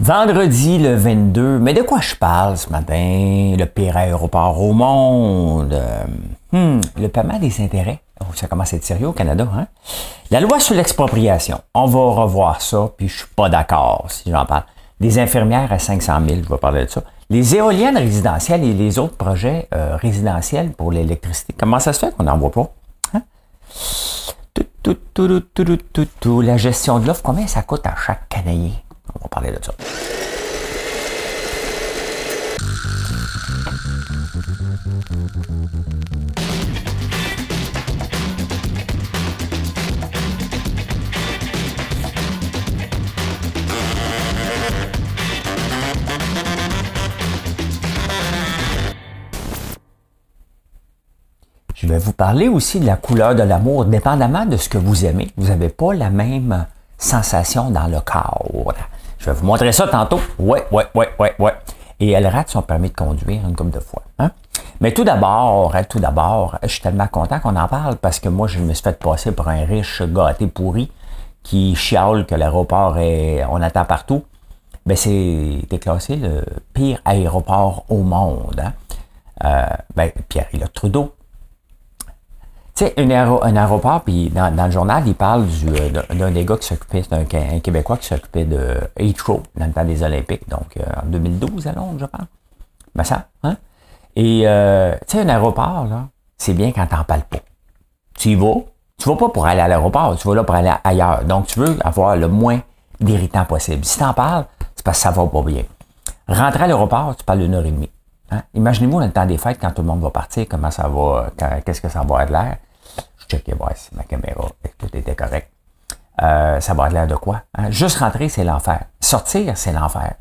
Vendredi le 22, mais de quoi je parle ce matin? Le pire aéroport au monde. Euh, hmm, le paiement des intérêts. Oh, ça commence à être sérieux au Canada, hein? La loi sur l'expropriation. On va revoir ça, puis je suis pas d'accord si j'en parle. Des infirmières à 500 000, je vais parler de ça. Les éoliennes résidentielles et les autres projets euh, résidentiels pour l'électricité. Comment ça se fait qu'on n'en voit pas? Hein? Tout, tout, tout, La gestion de l'offre, combien ça coûte à chaque Canadien? On va parler de ça. Je vais vous parler aussi de la couleur de l'amour, dépendamment de ce que vous aimez. Vous n'avez pas la même sensation dans le corps. Je vais vous montrer ça tantôt. Ouais, ouais, ouais, ouais, ouais. Et elle rate son permis de conduire une couple de fois. Hein? Mais tout d'abord, hein, tout d'abord, je suis tellement content qu'on en parle parce que moi, je me suis fait passer pour un riche gâté pourri qui chiale que l'aéroport est, on attend partout. Ben, c'est déclassé le pire aéroport au monde. Hein? Euh, ben, Pierre, il Trudeau sais, un, aéroport, puis dans, le journal, il parle euh, d'un des gars qui s'occupait, d'un un Québécois qui s'occupait de Heathrow dans le temps des Olympiques, donc euh, en 2012 à Londres, je pense. Ben ça, hein? Et, euh, tu sais, un aéroport, là, c'est bien quand t'en parles pas. Tu y vas, tu vas pas pour aller à l'aéroport, tu vas là pour aller ailleurs. Donc, tu veux avoir le moins d'irritants possible. Si t'en parles, c'est parce que ça va pas bien. Rentrer à l'aéroport, tu parles d'une heure et demie. Hein? Imaginez-vous dans le temps des fêtes, quand tout le monde va partir, comment ça va, qu'est-ce que ça va être l'air? Checker voir si ma caméra, tout était correct. Euh, ça va l'air de quoi? Hein? Juste rentrer, c'est l'enfer. Sortir, c'est l'enfer.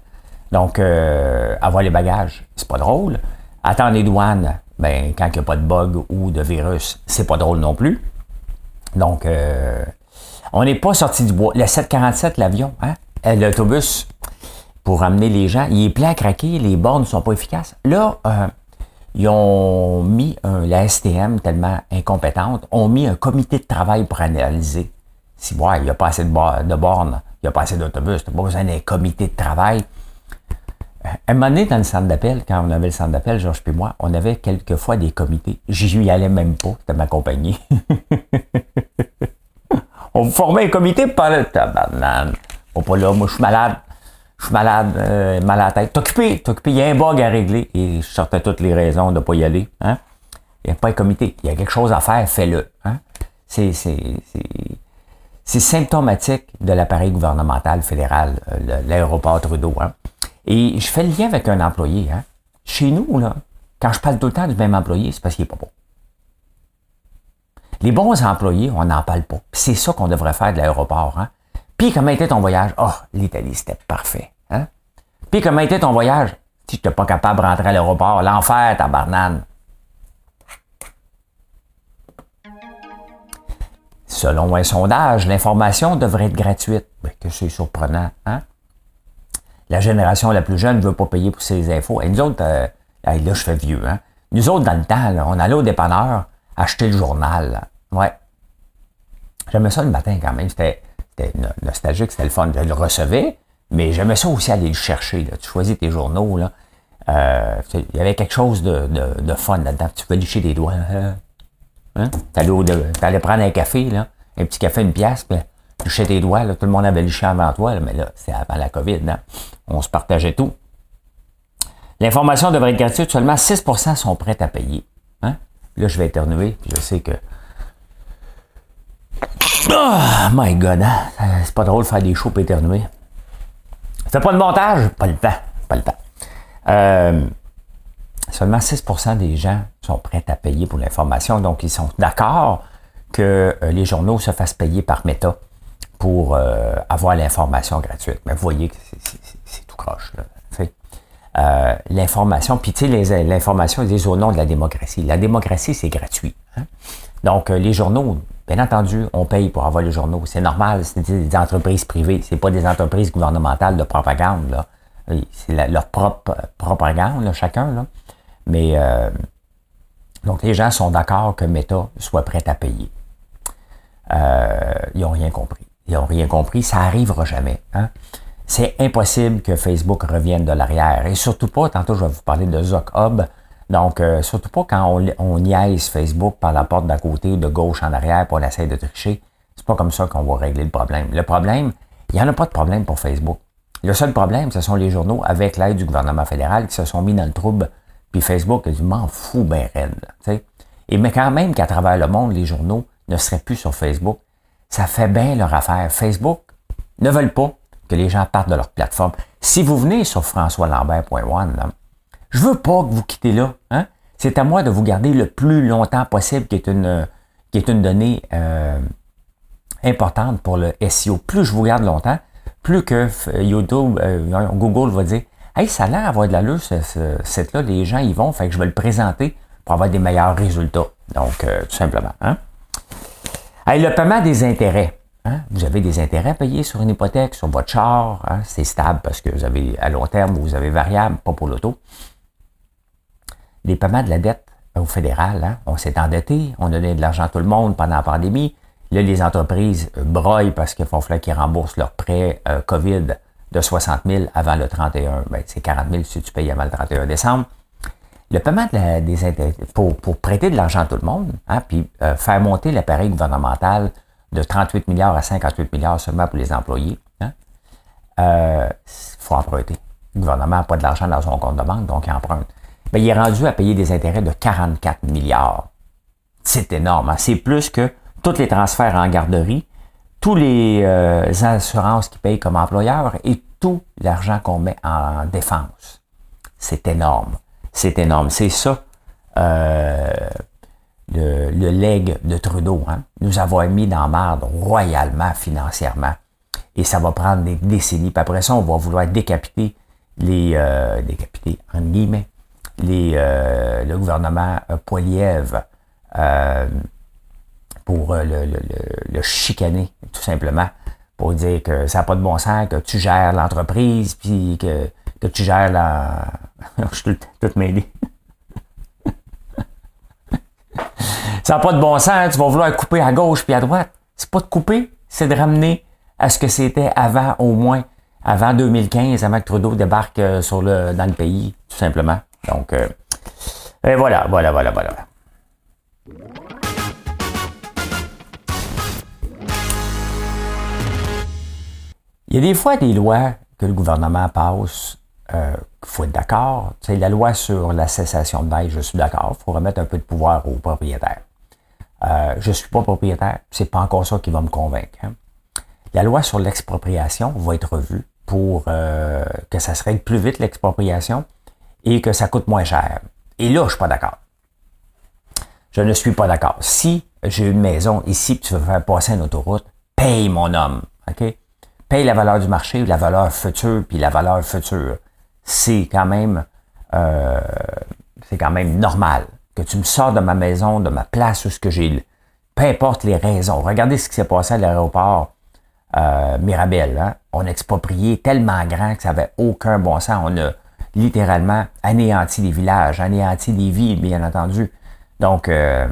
Donc, euh, avoir les bagages, c'est pas drôle. Attendre les douanes, ben, quand il n'y a pas de bug ou de virus, c'est pas drôle non plus. Donc, euh, on n'est pas sorti du bois. Le 747, l'avion, hein? l'autobus, pour amener les gens, il est plein à craquer, les bornes ne sont pas efficaces. Là, ils ont mis la STM tellement incompétente, ont mis un comité de travail pour analyser. Si ouais, il n'y a pas assez de, de bornes, il n'y a pas assez d'autobus, tu n'as pas besoin d'un comité de travail. À un moment donné, dans le centre d'appel, quand on avait le centre d'appel, Georges et moi, on avait quelquefois des comités. J'y allais même pas, c'était ma compagnie. on formait un comité parler de tabarnane. pas là, moi je suis malade je suis malade, euh, mal à la tête. T'occuper, t'occuper, il y a un bug à régler. Et je sortais toutes les raisons de ne pas y aller. Hein? Il n'y a pas un comité. Il y a quelque chose à faire, fais-le. Hein? C'est, symptomatique de l'appareil gouvernemental fédéral, euh, l'aéroport Trudeau. Hein? Et je fais le lien avec un employé. Hein? Chez nous, là, quand je parle tout le temps du même employé, c'est parce qu'il n'est pas bon. Les bons employés, on n'en parle pas. C'est ça qu'on devrait faire de l'aéroport. Hein? Puis comment était ton voyage? Oh, l'Italie, c'était parfait. Hein? Puis comment était ton voyage? Si tu n'étais pas capable de rentrer à l'aéroport, l'enfer, ta barnane. Selon un sondage, l'information devrait être gratuite. Ben, que c'est surprenant, hein? La génération la plus jeune ne veut pas payer pour ses infos. Et nous autres, euh, là, je fais vieux, hein? Nous autres, dans le temps, on allait au dépanneur acheter le journal. Ouais. J'aimais ça le matin quand même. C'était nostalgique, c'était le fun. Je le recevais, mais j'aimais ça aussi aller le chercher. Tu choisis tes journaux. Euh, il y avait quelque chose de, fun là-dedans. Tu peux licher des doigts. Hein? hein? Tu allais prendre un café, un petit café, une pièce, puis licher tes doigts. Tout le monde avait liché avant toi, mais là, c'est avant la COVID. Là. On se partageait tout. L'information devrait être gratuite. Seulement 6% sont prêts à payer. Hein? Là, je vais éternuer. Puis je sais que Oh my God, hein? Euh, c'est pas drôle de faire des shows éternuer. Fais pas de montage? Pas le temps. Pas le temps. Euh, seulement 6% des gens sont prêts à payer pour l'information, donc ils sont d'accord que euh, les journaux se fassent payer par Meta pour avoir l'information gratuite. Mais vous voyez que c'est tout croche. Là. l'information, puis tu sais, l'information est au nom de la démocratie. La démocratie, c'est gratuit. Hein? Donc, les journaux Bien entendu, on paye pour avoir les journaux. C'est normal, c'est des entreprises privées, c'est pas des entreprises gouvernementales de propagande. Là. C'est leur propre propagande, chacun. Là. Mais euh, donc les gens sont d'accord que Meta soit prêt à payer. Euh, ils n'ont rien compris. Ils n'ont rien compris, ça n'arrivera jamais. Hein? c'est impossible que Facebook revienne de l'arrière. Et surtout pas, tantôt je vais vous parler de Zuck Hub. Donc, euh, surtout pas quand on, on niaise Facebook par la porte d'à côté ou de gauche en arrière pour essayer de tricher. C'est pas comme ça qu'on va régler le problème. Le problème, il n'y en a pas de problème pour Facebook. Le seul problème, ce sont les journaux avec l'aide du gouvernement fédéral qui se sont mis dans le trouble. Puis Facebook a m'en fous ben raide. Et mais quand même qu'à travers le monde, les journaux ne seraient plus sur Facebook, ça fait bien leur affaire. Facebook ne veulent pas que les gens partent de leur plateforme. Si vous venez sur françoislambert.one, je veux pas que vous quittez là. Hein? C'est à moi de vous garder le plus longtemps possible, qui est une, qui est une donnée euh, importante pour le SEO. Plus je vous garde longtemps, plus que YouTube, euh, Google va dire Hey, ça a l'air d'avoir de l'allure, ce, ce là les gens y vont, fait que je vais le présenter pour avoir des meilleurs résultats. Donc, euh, tout simplement. Hein? Hey, le paiement des intérêts. Hein? Vous avez des intérêts payés sur une hypothèque, sur votre char. Hein? C'est stable parce que vous avez à long terme, vous avez variable, pas pour l'auto. Les paiements de la dette au fédéral, hein? on s'est endetté, on donné de l'argent à tout le monde pendant la pandémie. Là, les entreprises broillent parce qu'il faut qu'ils remboursent leurs prêts euh, COVID de 60 000 avant le 31. Ben, c'est 40 000 si tu payes avant le 31 décembre. Le paiement des intérêts, pour, prêter de l'argent à tout le monde, hein, puis euh, faire monter l'appareil gouvernemental de 38 milliards à 58 milliards seulement pour les employés, hein, euh, faut emprunter. Le gouvernement n'a pas de l'argent dans son compte de banque, donc il emprunte. Ben, il est rendu à payer des intérêts de 44 milliards. C'est énorme. Hein. C'est plus que tous les transferts en garderie, tous les euh, assurances qui payent comme employeur et tout l'argent qu'on met en défense. C'est énorme. C'est énorme. C'est ça euh, le, le leg de Trudeau. Hein? Nous avons mis dans marde royalement financièrement. Et ça va prendre des décennies. Puis après ça, on va vouloir décapiter les euh, décapiter, en guillemets, euh, le gouvernement Poiliev pour le, chicaner, tout simplement, pour dire que ça n'a pas de bon sens, que tu gères l'entreprise, puis que, que tu gères la... Je suis tout mêlé. Ça n'a pas de bon sens, tu vas vouloir couper à gauche puis à droite. C'est pas de couper, c'est de ramener à ce que c'était avant, au moins, avant 2015, avant que Trudeau débarque euh, sur le, dans le pays, tout simplement. Donc, euh, voilà, voilà, voilà, voilà. Il y a des fois des lois que le gouvernement passe euh, il faut être d'accord. C'est la loi sur la cessation de bail, je suis d'accord. Il faut remettre un peu de pouvoir aux propriétaires. Euh, je ne suis pas propriétaire, c'est pas encore ça qui va me convaincre. Hein. La loi sur l'expropriation va être revue pour que ça se règle plus vite l'expropriation et que ça coûte moins cher. Et là, je suis pas d'accord. Je ne suis pas d'accord. Si j'ai une maison ici, tu veux faire passer une autoroute, paye mon homme, ok? Paye la valeur du marché, la valeur future, puis la valeur future. C'est quand même, euh, c'est quand même normal que tu me sors de ma maison, de ma place où ce que j'ai, peu importe les raisons. Regardez ce qui s'est passé à l'aéroport euh, Mirabel. Hein? On a exproprié tellement grand que ça avait aucun bon sens. On a littéralement anéanti les villages, anéanti les villes, bien entendu. Donc, euh,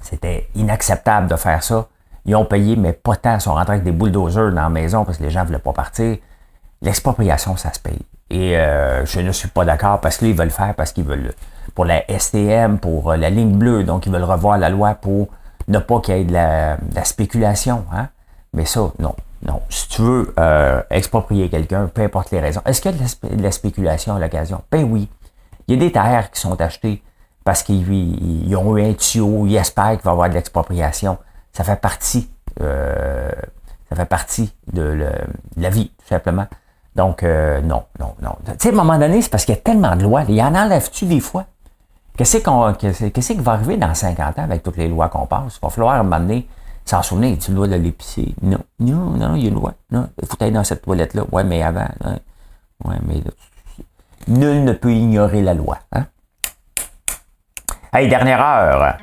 c'était inacceptable de faire ça. Ils ont payé, mais pas tant. Ils sont rentrés avec des bulldozers dans la maison parce que les gens ne voulaient pas partir. L'expropriation, ça se paye. Et euh, je ne suis pas d'accord parce qu'ils veulent faire parce qu'ils veulent pour la STM, pour euh, la ligne bleue, donc ils veulent revoir la loi pour ne pas qu'il y ait de la, spéculation. Hein? Mais ça, non. Non. Si tu veux euh, exproprier quelqu'un, peu importe les raisons. Est-ce qu'il y a de la, spéculation à l'occasion? Ben oui. Il y a des terres qui sont achetées parce qu'ils ont eu un tuyau, ils espèrent qu'il va y avoir de l'expropriation. Ça fait partie, euh, ça fait partie de, la vie, tout simplement. Donc, non, non, non. Tu sais, à un moment donné, c'est parce qu'il y a tellement de lois. Il y en enlève-tu des fois? Qu'est-ce, qu'on, qu'est-ce qui va arriver dans 50 ans avec toutes les lois qu'on passe? Il va falloir à s'en souvenir. Tu loi de l'épicier? Non, non, non, il y a une loi. Non, il faut aller dans cette toilette-là. Ouais, mais avant. Hein? Ouais, mais nul ne peut ignorer la loi. Hein? Hey, dernière heure.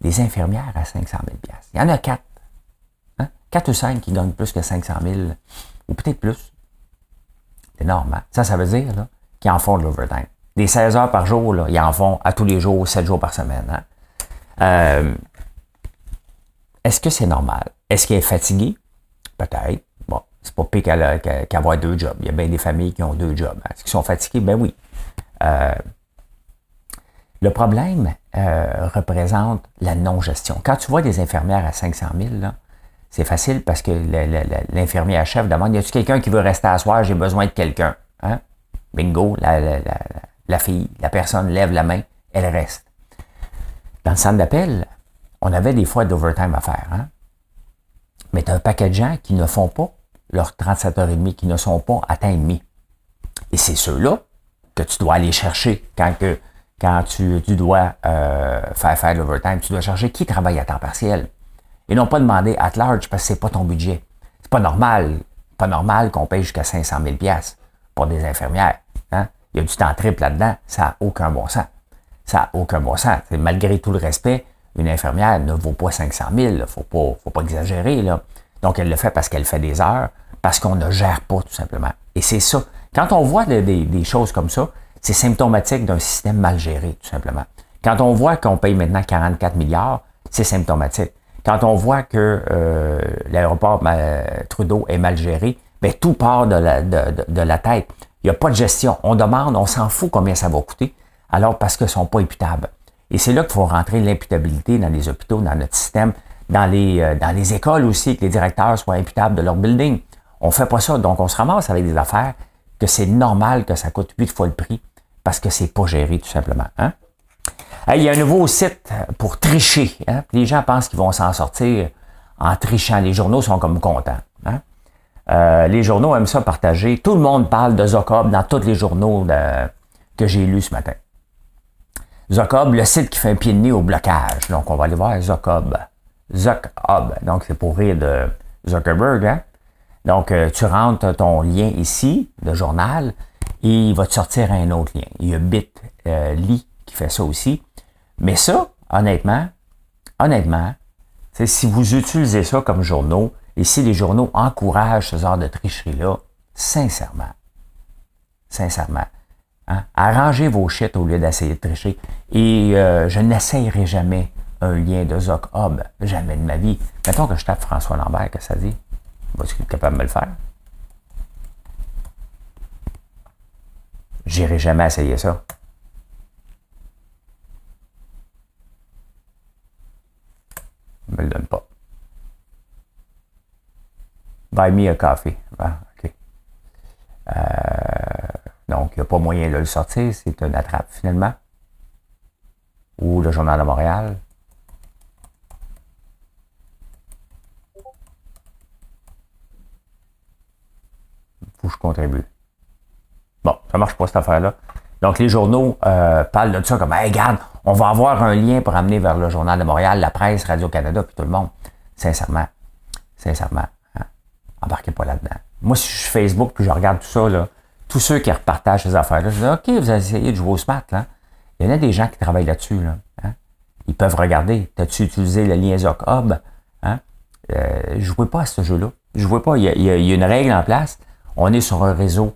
Les infirmières à 500 000 Il y en a quatre. Hein? Quatre ou cinq qui gagnent plus que 500 000, ou peut-être plus. C'est. Hein? Ça, ça veut dire là, qu'ils en font de l'overtime. Des 16 heures par jour, là, ils en font à tous les jours, 7 jours par semaine. Hein. Euh, est-ce que c'est normal? Est-ce qu'il est fatigué? Peut-être. Bon, C'est pas pire qu'avoir deux jobs. Il y a bien des familles qui ont deux jobs. Est-ce qu'ils sont fatigués? Ben oui. Euh, le problème euh, représente la non-gestion. Quand tu vois des infirmières à 500 000, c'est facile parce que l'infirmière chef demande, y a-t-il quelqu'un qui veut rester à? J'ai besoin de quelqu'un. Hein? Bingo, la, fille, la personne lève la main, elle reste. Dans le centre d'appel, on avait des fois d'overtime à faire. Hein? Mais tu as un paquet de gens qui ne font pas leurs 37 heures et demie, qui ne sont pas à temps et demi. Et c'est ceux-là que tu dois aller chercher quand tu, dois euh, faire faire l'overtime. Tu dois chercher qui travaille à temps partiel. Et non pas demander at large parce que c'est pas ton budget. C'est pas normal, pas normal qu'on paye jusqu'à 500 000 pour des infirmières. Hein? Il y a du temps triple là-dedans. Ça n'a aucun bon sens. Ça n'a aucun bon sens. Malgré tout le respect, une infirmière ne vaut pas 500 000. Il faut pas, faut pas exagérer. Là. Donc, elle le fait parce qu'elle fait des heures, parce qu'on ne gère pas, tout simplement. Et c'est ça. Quand on voit des, choses comme ça, c'est symptomatique d'un système mal géré, tout simplement. Quand on voit qu'on paye maintenant 44 milliards, c'est symptomatique. Quand on voit que euh, l'aéroport ben, Trudeau est mal géré, bien, tout part de la, de, la tête. Il n'y a pas de gestion. On demande, on s'en fout combien ça va coûter, alors parce qu'ils ne sont pas imputables. Et c'est là qu'il faut rentrer l'imputabilité dans les hôpitaux, dans notre système, dans les, euh, dans les écoles aussi, que les directeurs soient imputables de leur building. On fait pas ça, donc on se ramasse avec des affaires que c'est normal que ça coûte huit fois le prix parce que c'est pas géré tout simplement. Hein? il y a un nouveau site pour tricher. Hein? Les gens pensent qu'ils vont s'en sortir en trichant. Les journaux sont comme contents. Hein? Euh, les journaux aiment ça partager. Tout le monde parle de Zocob dans tous les journaux que j'ai lus ce matin. Zocob, le site qui fait un pied de nez au blocage. Donc, on va aller voir Zocob. Zocob. Donc, c'est pour rire de Zuckerberg. Hein? Donc, euh, tu rentres ton lien ici, le journal, et il va te sortir un autre lien. Il y a Bitly euh, qui fait ça aussi. Mais ça, honnêtement, honnêtement, si vous utilisez ça comme journaux, et si les journaux encouragent ce genre de tricherie-là, sincèrement, sincèrement, hein, arrangez vos shit au lieu d'essayer de tricher. Et euh, je n'essayerai jamais un lien de Zoc Hub, jamais de ma vie. Mettons que je tape François Lambert, que ça dit? Vas-tu être capable de me le faire? J'irai jamais essayer ça. ne me le donne pas. Buy me a coffee. Ah, OK. Euh, donc, il n'y a pas moyen de le sortir. C'est une attrape, finalement. Ou le Journal de Montréal. Faut que je contribue. Bon, ça marche pas cette affaire-là. Donc, les journaux euh, parlent de ça comme, hey, regarde, on va avoir un lien pour amener vers le Journal de Montréal, la presse, Radio-Canada, puis tout le monde. Sincèrement, sincèrement, hein, embarquez pas là-dedans. Moi, si je suis Facebook, puis je regarde tout ça, là, tous ceux qui repartagent ces affaires-là, je dis, OK, vous avez essayé de jouer au smart, là. Il y en a des gens qui travaillent là-dessus, là. Hein. Ils peuvent regarder. T'as-tu utilisé le lien Zoc Hub? Hein? Euh, jouez pas à ce jeu-là. Jouez pas. Il y, a, une règle en place. On est sur un réseau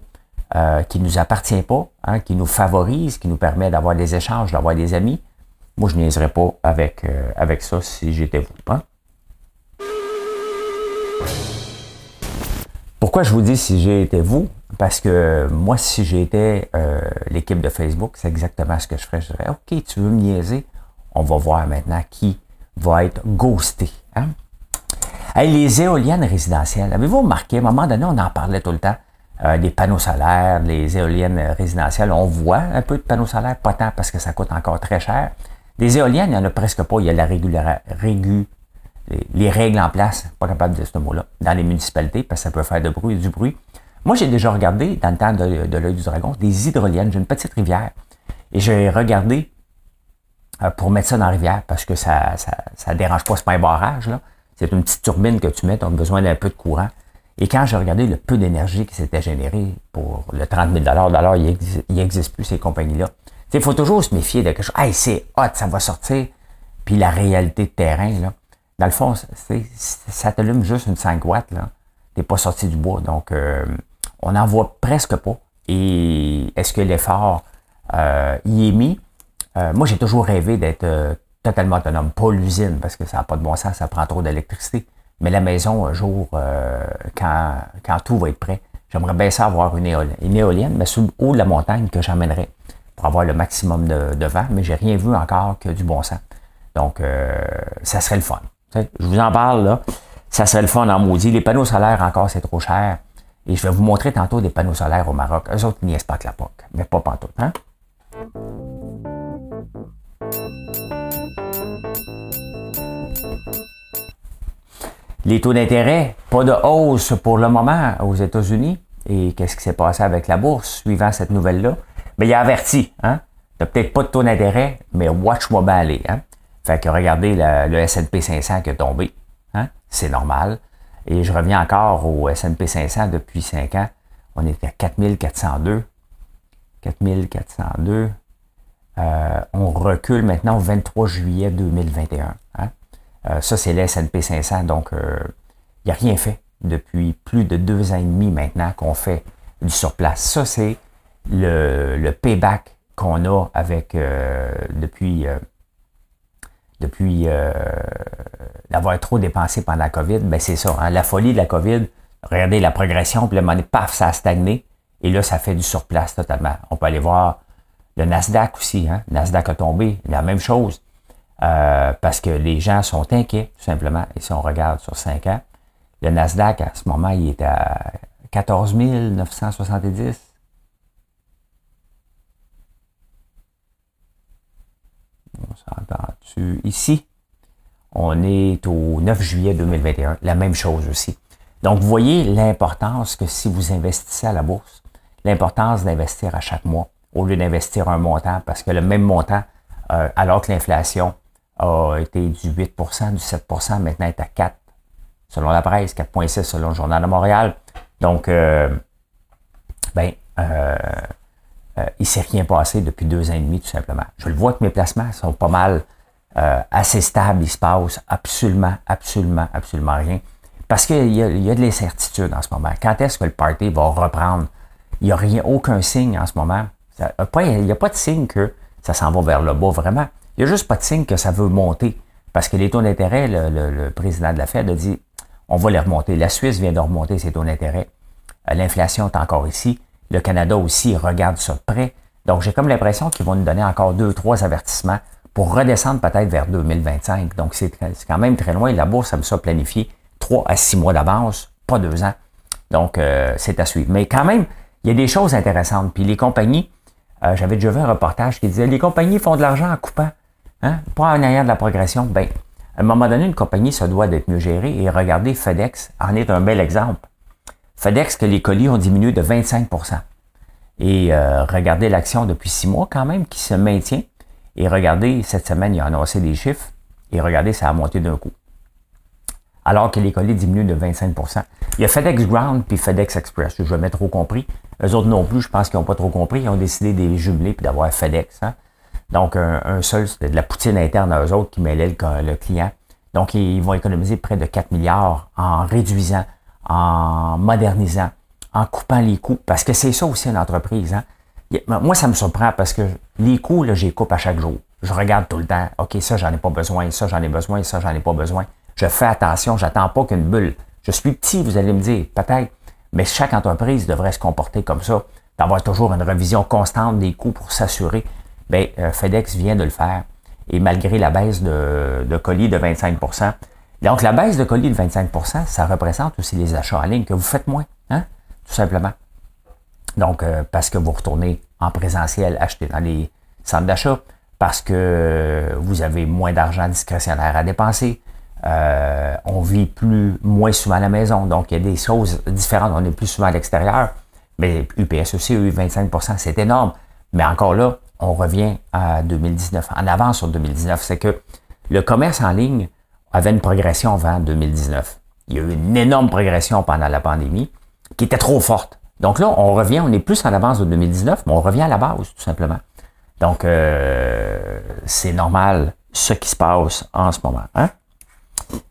euh, qui ne nous appartient pas, hein, qui nous favorise, qui nous permet d'avoir des échanges, d'avoir des amis. Moi, je niaiserais pas avec, euh, avec ça si j'étais vous. Hein? Pourquoi je vous dis si j'ai été vous? Parce que moi, si j'étais euh, l'équipe de Facebook, c'est exactement ce que je ferais. Je dirais, OK, tu veux me niaiser? On va voir maintenant qui va être ghosté. Hein? les éoliennes résidentielles, avez-vous remarqué, à un moment donné, on en parlait tout le temps, euh, des panneaux solaires, les éoliennes résidentielles, on voit un peu de panneaux solaires, pas tant parce que ça coûte encore très cher. Des éoliennes, il n'y en a presque pas. Il y a la régu, les, règles en place, pas capable de dire ce mot-là, dans les municipalités, parce que ça peut faire de bruit, du bruit. Moi, j'ai déjà regardé, dans le temps de, l'œil du dragon, des hydroliennes. J'ai une petite rivière. Et j'ai regardé euh, pour mettre ça dans la rivière, parce que ça ça dérange pas, c'est pas un barrage. Là. C'est une petite turbine que tu mets, tu as besoin d'un peu de courant. Et quand j'ai regardé le peu d'énergie qui s'était généré pour le 30 000 d'ailleurs, il n'existe plus ces compagnies-là. Il faut toujours se méfier de quelque chose. Hey, c'est hot, ça va sortir. Puis la réalité de terrain, là, dans le fond, ça t'allume juste une 5 watts. Tu n'es pas sorti du bois. Donc, euh, on n'en voit presque pas. Et est-ce que l'effort euh, y est mis? Euh, moi, j'ai toujours rêvé d'être totalement autonome. Pas l'usine, parce que ça n'a pas de bon sens, ça prend trop d'électricité. Mais la maison, un jour, euh, quand, quand tout va être prêt, j'aimerais bien ça avoir une éolienne, mais sous le haut de la montagne que j'emmènerais pour avoir le maximum de, vent, mais j'ai rien vu encore que du bon sens. Donc, euh, ça serait le fun. je vous en parle là. Ça serait le fun en maudit. Les panneaux solaires, encore, c'est trop cher. Et je vais vous montrer tantôt des panneaux solaires au Maroc. Eux autres, ils niaisent pas que la POC, mais pas pantoute. Hein? Les taux d'intérêt, pas de hausse pour le moment aux États-Unis. Et qu'est-ce qui s'est passé avec la bourse suivant cette nouvelle-là? Mais il a averti, hein? T'as peut-être pas de taux d'intérêt, mais watch-moi bien aller, hein? Fait que regardez le S&P 500 qui est tombé, hein? C'est normal. Et je reviens encore au S&P 500 depuis 5 ans. On était à 4402. 4402. Euh, on recule maintenant au 23 juillet 2021. Hein? Euh, ça, c'est le S&P 500. Donc, euh, il n'y a rien fait depuis plus de deux ans et demi maintenant qu'on fait du surplace. Ça, c'est le, payback qu'on a avec depuis depuis d'avoir trop dépensé pendant la COVID, ben c'est ça, hein, la folie de la COVID, regardez la progression, puis le moment paf, ça a stagné, et là, ça fait du surplace totalement. On peut aller voir le Nasdaq aussi, hein, le Nasdaq a tombé, la même chose, euh, parce que les gens sont inquiets, tout simplement, et si on regarde sur 5 ans, le Nasdaq, à ce moment, il est à 14 970. On s'entend-tu ici? On est au 9 juillet 2021, la même chose aussi. Donc, vous voyez l'importance que si vous investissez à la bourse, l'importance d'investir à chaque mois au lieu d'investir un montant, parce que le même montant, euh, alors que l'inflation a été du 8% du 7% maintenant est à 4 selon la presse, 4,6 selon le Journal de Montréal. Donc, euh, ben, euh, euh, il ne s'est rien passé depuis deux ans et demi, tout simplement. Je le vois que mes placements sont pas mal euh, assez stable, il se passe absolument, absolument, absolument rien. Parce qu'il y, y, a de l'incertitude en ce moment. Quand est-ce que le party va reprendre? Il n'y a rien, aucun signe en ce moment. il n'y a pas de signe que ça s'en va vers le bas, vraiment. Il n'y a juste pas de signe que ça veut monter. Parce que les taux d'intérêt, le, président de la Fed a dit, on va les remonter. La Suisse vient de remonter ses taux d'intérêt. Euh, l'inflation est encore ici. Le Canada aussi regarde ça de près. Donc, j'ai comme l'impression qu'ils vont nous donner encore deux, trois avertissements pour redescendre peut-être vers 2025. Donc, c'est quand même très loin. La bourse, ça me ça planifié trois à six mois d'avance, pas deux ans. Donc, euh, c'est à suivre. Mais quand même, il y a des choses intéressantes. Puis les compagnies, euh, j'avais déjà vu un reportage qui disait, les compagnies font de l'argent en coupant, hein, pas en ayant de la progression. Ben, à un moment donné, une compagnie, ça doit d'être mieux gérée. Et regardez, FedEx en est un bel exemple. FedEx, que les colis ont diminué de 25% Et euh, regardez l'action depuis six mois quand même qui se maintient. Et regardez, cette semaine, il a annoncé des chiffres. Et regardez, ça a monté d'un coup. Alors que les colis diminuent de 25% Il y a FedEx Ground puis FedEx Express. Je n'ai jamais trop compris. Eux autres non plus, je pense qu'ils n'ont pas trop compris. Ils ont décidé de les jumeler puis d'avoir FedEx. Hein. Donc, un, seul, c'était de la poutine interne à eux autres qui mêlait le, client. Donc, ils vont économiser près de 4 milliards en réduisant, en modernisant, en coupant les coûts. Parce que c'est ça aussi une entreprise. Hein. Moi, ça me surprend parce que les coûts, là, j'y coupe à chaque jour. Je regarde tout le temps. OK, ça, j'en ai pas besoin. Ça, j'en ai besoin. Ça, j'en ai pas besoin. Je fais attention. J'attends pas qu'une bulle. Je suis petit, vous allez me dire, peut-être. Mais chaque entreprise devrait se comporter comme ça, d'avoir toujours une revision constante des coûts pour s'assurer. Bien, euh, FedEx vient de le faire. Et malgré la baisse de, colis de 25% donc la baisse de colis de 25% ça représente aussi les achats en ligne que vous faites moins, hein? tout simplement. Donc, euh, parce que vous retournez en présentiel acheter dans les centres d'achat, parce que vous avez moins d'argent discrétionnaire à dépenser. Euh, on vit plus moins souvent à la maison, donc il y a des choses différentes. On est plus souvent à l'extérieur. Mais UPS aussi a eu 25% c'est énorme. Mais encore là, on revient à 2019, en avance sur 2019. C'est que le commerce en ligne avait une progression avant 2019. Il y a eu une énorme progression pendant la pandémie qui était trop forte. Donc là, on revient, on est plus en avance de 2019, mais on revient à la base, tout simplement. Donc, euh, c'est normal ce qui se passe en ce moment. Hein?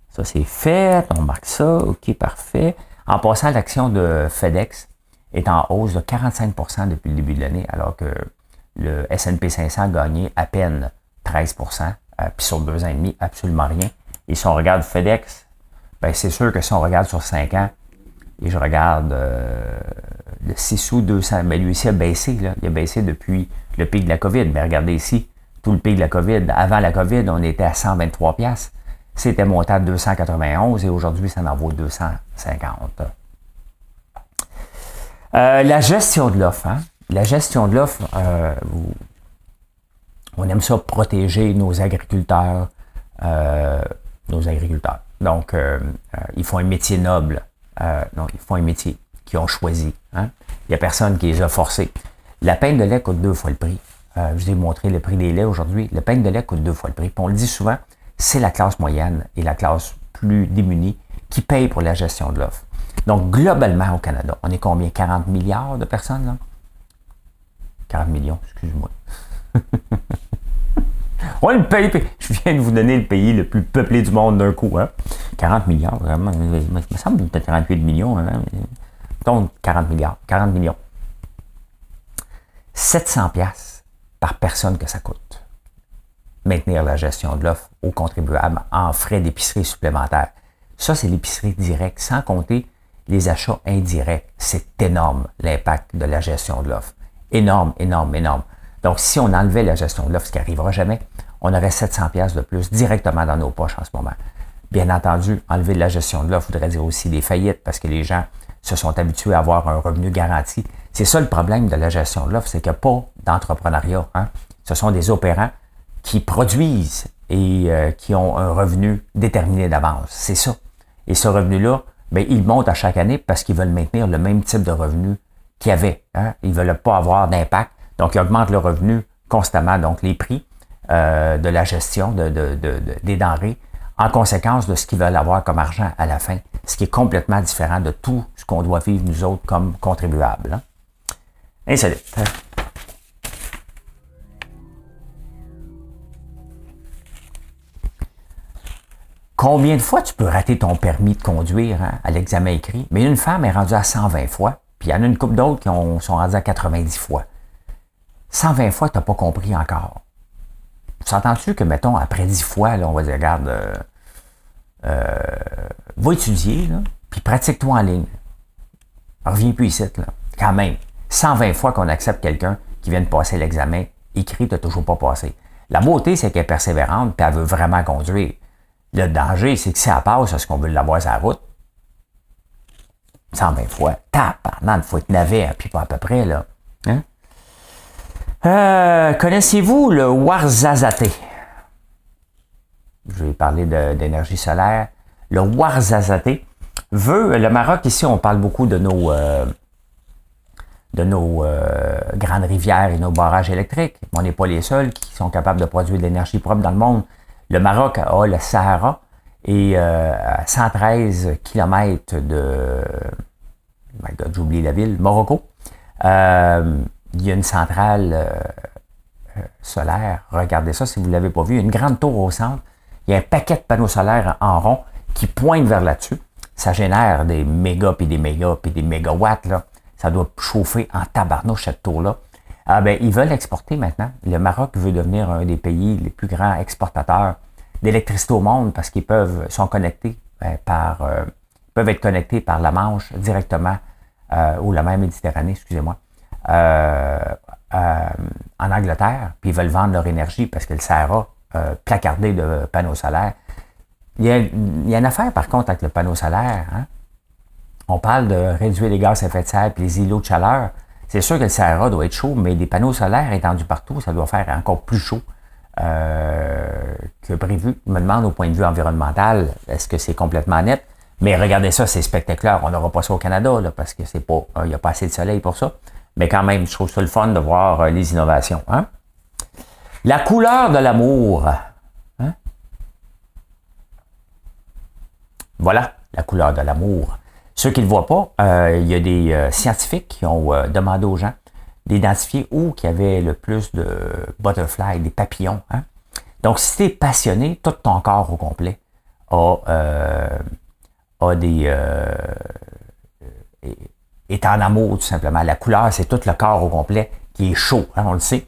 Ça, c'est fait. On marque ça. OK, parfait. En passant, l'action de FedEx est en hausse de 45% depuis le début de l'année, alors que le S&P 500 a gagné à peine 13% euh, puis sur deux ans et demi, absolument rien. Et si on regarde FedEx, ben, c'est sûr que si on regarde sur 5 ans, et je regarde euh, le 6 sous 200, mais lui ici a baissé, là. il a baissé depuis le pic de la COVID. Mais regardez ici, tout le pic de la COVID, avant la COVID, on était à 123 pièces. C'était monté à 291 et aujourd'hui, ça en vaut 250. Euh, la gestion de l'offre. Hein? La gestion de l'offre, euh, on aime ça protéger nos agriculteurs. Nos agriculteurs. Donc, ils font un métier noble. Donc, ils font un métier qu'ils ont choisi. Hein? Il n'y a personne qui les a forcés. La peine de lait coûte deux fois le prix. je vous ai montré le prix des laits aujourd'hui. La peine de lait coûte deux fois le prix. on le dit souvent, c'est la classe moyenne et la classe plus démunie qui paye pour la gestion de l'offre. Donc, globalement, au Canada, on est combien? 40 milliards de personnes, là? 40 millions, excuse-moi. le pays, je viens de vous donner le pays le plus peuplé du monde d'un coup, hein? 40 milliards, vraiment. Il me semble peut-être 48 millions, hein? Donc, 40 milliards, 40 millions. 700 pièces par personne que ça coûte. Maintenir la gestion de l'offre aux contribuables en frais d'épicerie supplémentaires. Ça, c'est l'épicerie directe, sans compter les achats indirects. C'est énorme l'impact de la gestion de l'offre. Énorme, énorme, énorme. Donc, si on enlevait la gestion de l'offre, ce qui n'arrivera jamais, on aurait 700 pièces de plus directement dans nos poches en ce moment. Bien entendu, enlever la gestion de l'offre voudrait dire aussi des faillites parce que les gens se sont habitués à avoir un revenu garanti. C'est ça le problème de la gestion de l'offre, c'est qu'il n'y a pas d'entrepreneuriat. Hein. Ce sont des opérants qui produisent et euh, qui ont un revenu déterminé d'avance. C'est ça. Et ce revenu-là, bien, il monte à chaque année parce qu'ils veulent maintenir le même type de revenu qu'ils avaient. Hein? Ils ne veulent pas avoir d'impact. Donc, ils augmentent le revenu constamment, donc les prix euh, de la gestion de, des denrées en conséquence de ce qu'ils veulent avoir comme argent à la fin, ce qui est complètement différent de tout ce qu'on doit vivre nous autres comme contribuables. Hein? Insolite. Combien de fois tu peux rater ton permis de conduire hein, à l'examen écrit? Mais une femme est rendue à 120 fois, puis il y en a une couple d'autres qui sont rendus à 90 fois. 120 fois, tu n'as pas compris encore. S'entends-tu que, mettons, après 10 fois, là, on va dire, regarde, euh, euh, va étudier, là, puis pratique-toi en ligne. Reviens plus ici, là. Quand même. 120 fois qu'on accepte quelqu'un qui vient de passer l'examen, écrit, tu n'as toujours pas passé. La beauté, c'est qu'elle est persévérante, puis elle veut vraiment conduire. Le danger, c'est que si elle passe, est-ce qu'on veut l'avoir sur la route? 120 fois. Tape, il faut être navet, puis pas à peu près, là. Euh, connaissez-vous le Warzazate? Je vais parler d'énergie solaire. Le Warzazate veut, le Maroc, ici, on parle beaucoup de nos, euh, de nos euh, grandes rivières et nos barrages électriques. On n'est pas les seuls qui sont capables de produire de l'énergie propre dans le monde. Le Maroc a le Sahara et euh, à 113 km de... My God, j'ai oublié la ville, Morocco. Euh, il y a une centrale euh, solaire. Regardez ça si vous ne l'avez pas vu. Une grande tour au centre. Il y a un paquet de panneaux solaires en rond qui pointent vers là-dessus. Ça génère des mégas, puis des mégas, puis des mégawatts. Là. Ça doit chauffer en tabarnouche cette tour-là. Ah ben, ils veulent exporter maintenant. Le Maroc veut devenir un des pays les plus grands exportateurs d'électricité au monde parce qu'ils peuvent sont connectés ben, par euh, peuvent être connectés par la Manche directement euh, ou la mer Méditerranée, excusez-moi, euh, en Angleterre, puis ils veulent vendre leur énergie parce que le Sahara placardé de panneaux solaires. Il y, a, une affaire par contre avec le panneau solaire. Hein? On parle de réduire les gaz à effet de serre et les îlots de chaleur. C'est sûr que le Sahara doit être chaud, mais des panneaux solaires étendus partout, ça doit faire encore plus chaud euh, que prévu. Je me demande au point de vue environnemental, est-ce que c'est complètement net? Mais regardez ça, c'est spectaculaire. On n'aura pas ça au Canada, parce que c'est pas, il n'y a pas assez de soleil pour ça. Mais quand même, je trouve ça le fun de voir euh, les innovations. Hein? La couleur de l'amour. Hein? Voilà, la couleur de l'amour. Ceux qui ne le voient pas, euh, il y a des euh, scientifiques qui ont demandé aux gens d'identifier où qu'il y avait le plus de butterflies, des papillons. Hein? Donc, si tu es passionné, tout ton corps au complet a, a des... est en amour, tout simplement. La couleur, c'est tout le corps au complet qui est chaud, hein, on le sait.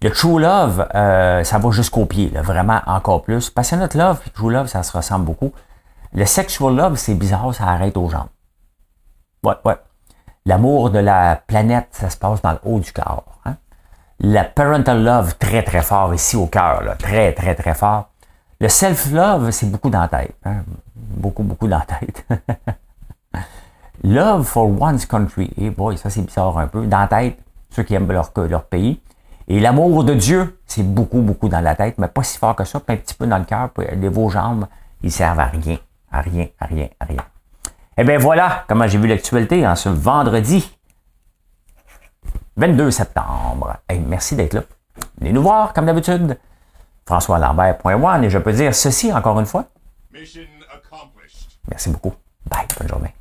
Le True Love, ça va jusqu'au pied, vraiment encore plus. Passionate Love et True Love, ça se ressemble beaucoup. Le sexual love, c'est bizarre, ça arrête aux jambes. Ouais, ouais. L'amour de la planète, ça se passe dans le haut du corps. Hein? La parental love, très, très fort ici au cœur, très, très, très fort. Le self-love, c'est beaucoup dans la tête. Hein? Beaucoup, beaucoup dans la tête. love for one's country. Et eh boy, ça c'est bizarre un peu. Dans la tête, ceux qui aiment leur, leur pays. Et l'amour de Dieu, c'est beaucoup, beaucoup dans la tête, mais pas si fort que ça, puis un petit peu dans le cœur, les vos jambes, ils servent à rien, à rien, à rien, à rien. Eh bien voilà comment j'ai vu l'actualité en ce vendredi 22 septembre. Hey, merci d'être là. Venez nous voir, comme d'habitude. François Lambert.one et je peux dire ceci encore une fois. Merci beaucoup. Bye. Bonne journée.